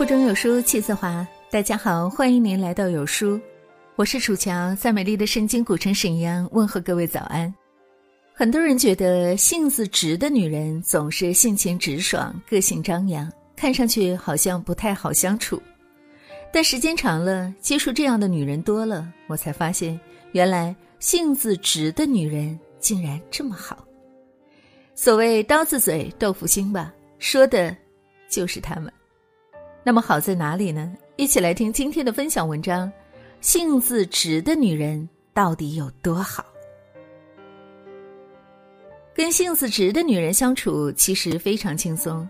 腹中有书气自华。大家好，欢迎您来到有书，我是楚乔，在美丽的圣经古城沈阳问候各位早安。很多人觉得性子直的女人总是性情直爽、个性张扬，看上去好像不太好相处。但时间长了，接触这样的女人多了，我才发现，原来性子直的女人竟然这么好。所谓刀子嘴豆腐心吧，说的就是她们。那么好在哪里呢？一起来听今天的分享文章：性子直的女人到底有多好？跟性子直的女人相处其实非常轻松，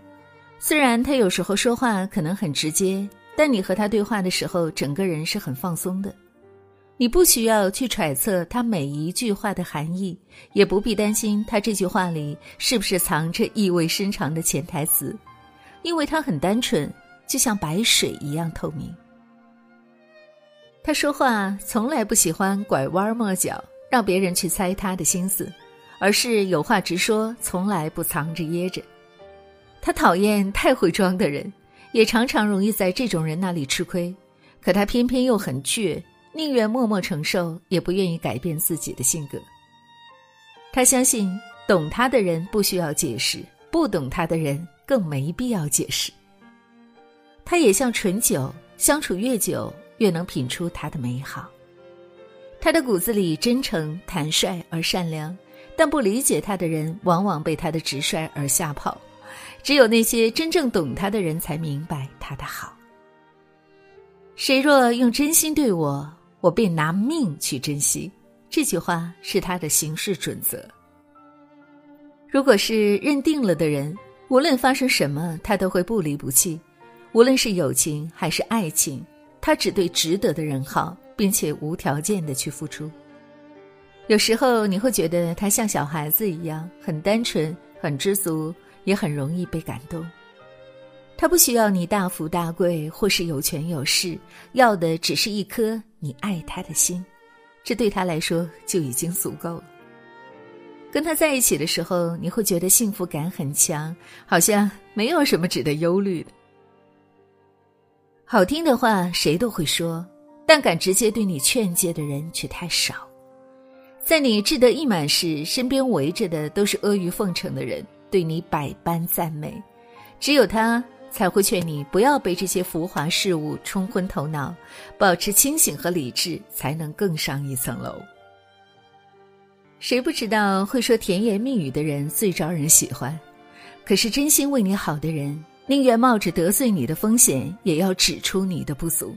虽然她有时候说话可能很直接，但你和她对话的时候，整个人是很放松的。你不需要去揣测她每一句话的含义，也不必担心她这句话里是不是藏着意味深长的潜台词，因为她很单纯。就像白水一样透明。他说话从来不喜欢拐弯抹角，让别人去猜他的心思，而是有话直说，从来不藏着掖着。他讨厌太会装的人，也常常容易在这种人那里吃亏。可他偏偏又很倔，宁愿默默承受，也不愿意改变自己的性格。他相信懂他的人不需要解释，不懂他的人更没必要解释。他也像醇酒，相处越久，越能品出它的美好。他的骨子里真诚、坦率而善良，但不理解他的人往往被他的直率而吓跑。只有那些真正懂他的人才明白他的好。谁若用真心对我，我便拿命去珍惜。这句话是他的行事准则。如果是认定了的人，无论发生什么，他都会不离不弃。无论是友情还是爱情，他只对值得的人好，并且无条件的去付出。有时候你会觉得他像小孩子一样，很单纯、很知足，也很容易被感动。他不需要你大富大贵或是有权有势，要的只是一颗你爱他的心，这对他来说就已经足够了。跟他在一起的时候，你会觉得幸福感很强，好像没有什么值得忧虑的。好听的话谁都会说，但敢直接对你劝诫的人却太少。在你志得意满时，身边围着的都是阿谀奉承的人，对你百般赞美。只有他才会劝你不要被这些浮华事物冲昏头脑，保持清醒和理智，才能更上一层楼。谁不知道会说甜言蜜语的人最招人喜欢？可是真心为你好的人。宁愿冒着得罪你的风险，也要指出你的不足。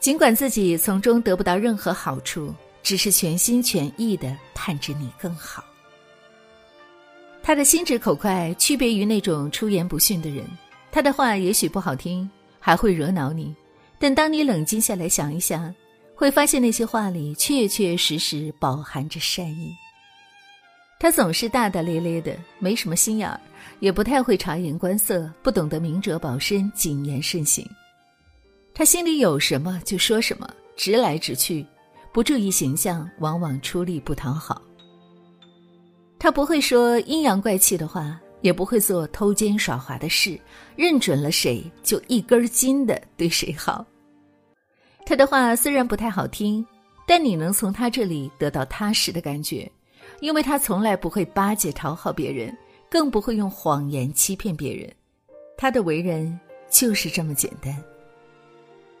尽管自己从中得不到任何好处，只是全心全意的盼着你更好。他的心直口快，区别于那种出言不逊的人。他的话也许不好听，还会惹恼你，但当你冷静下来想一想，会发现那些话里确确实实饱含着善意。他总是大大咧咧的，没什么心眼儿。也不太会察言观色，不懂得明哲保身、谨言慎行。他心里有什么就说什么，直来直去，不注意形象，往往出力不讨好。他不会说阴阳怪气的话，也不会做偷奸耍滑的事，认准了谁就一根筋的对谁好。他的话虽然不太好听，但你能从他这里得到踏实的感觉，因为他从来不会巴结讨好别人。更不会用谎言欺骗别人，他的为人就是这么简单。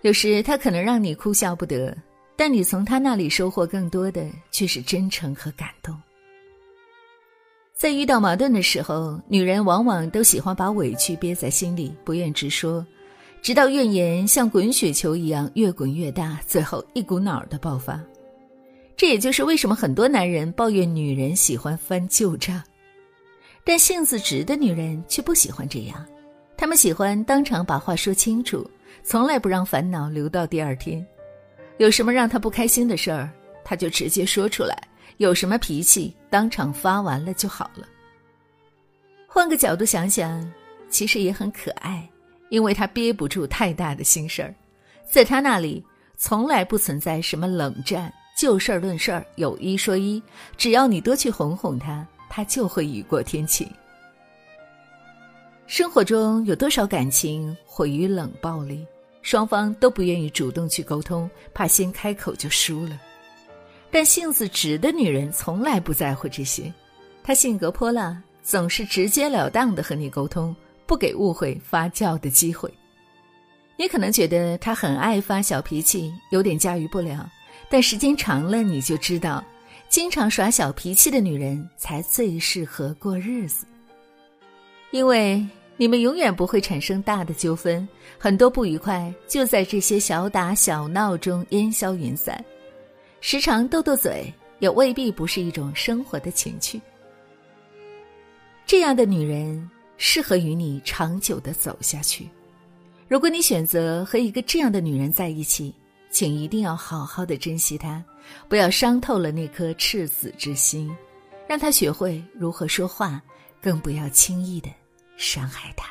有时他可能让你哭笑不得，但你从他那里收获更多的却是真诚和感动。在遇到矛盾的时候，女人往往都喜欢把委屈憋在心里，不愿直说，直到怨言像滚雪球一样越滚越大，最后一股脑的爆发。这也就是为什么很多男人抱怨女人喜欢翻旧账。但性子直的女人却不喜欢这样，她们喜欢当场把话说清楚，从来不让烦恼留到第二天。有什么让她不开心的事儿，她就直接说出来；有什么脾气，当场发完了就好了。换个角度想想，其实也很可爱，因为她憋不住太大的心事儿，在她那里从来不存在什么冷战，就事儿论事儿，有一说一，只要你多去哄哄她。他就会雨过天晴。生活中有多少感情毁于冷暴力？双方都不愿意主动去沟通，怕先开口就输了。但性子直的女人从来不在乎这些，她性格泼辣，总是直截了当的和你沟通，不给误会发酵的机会。你可能觉得她很爱发小脾气，有点驾驭不了，但时间长了你就知道，经常耍小脾气的女人才最适合过日子，因为。你们永远不会产生大的纠纷，很多不愉快就在这些小打小闹中烟消云散。时常斗斗嘴，也未必不是一种生活的情趣。这样的女人适合与你长久的走下去。如果你选择和一个这样的女人在一起，请一定要好好的珍惜他，不要伤透了那颗赤子之心，让他学会如何说话，更不要轻易的。伤害他。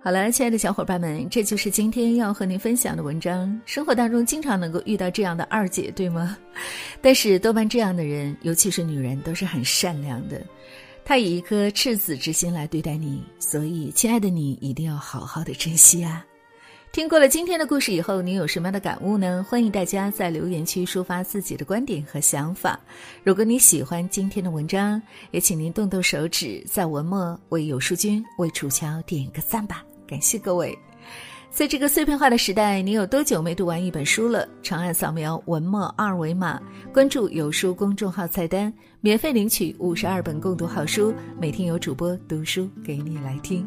好了，亲爱的小伙伴们，这就是今天要和您分享的文章。生活当中经常能够遇到这样的二姐，对吗？但是多半这样的人，尤其是女人，都是很善良的。她以一颗赤子之心来对待你，所以，亲爱的你一定要好好的珍惜啊。听过了今天的故事以后，您有什么样的感悟呢？欢迎大家在留言区抒发自己的观点和想法。如果你喜欢今天的文章，也请您动动手指，在文末为有书君、为楚乔点个赞吧，感谢各位。在这个碎片化的时代，你有多久没读完一本书了？长按扫描文末二维码，关注有书公众号菜单，免费领取五十二本共读好书，每天有主播读书给你来听。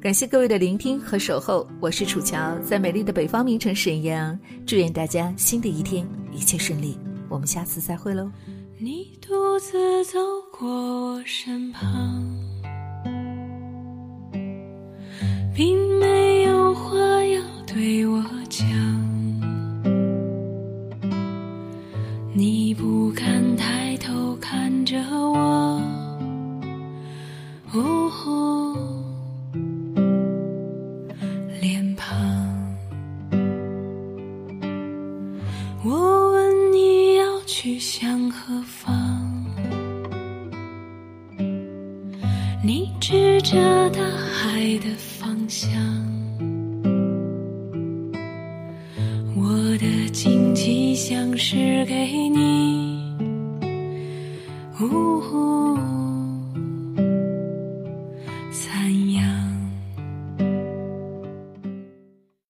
感谢各位的聆听和守候，我是楚乔，在美丽的北方名城沈阳，祝愿大家新的一天一切顺利，我们下次再会喽。你独自走过我身旁，并没去向何方？你指着大海的方向，我的荆棘像是给你。无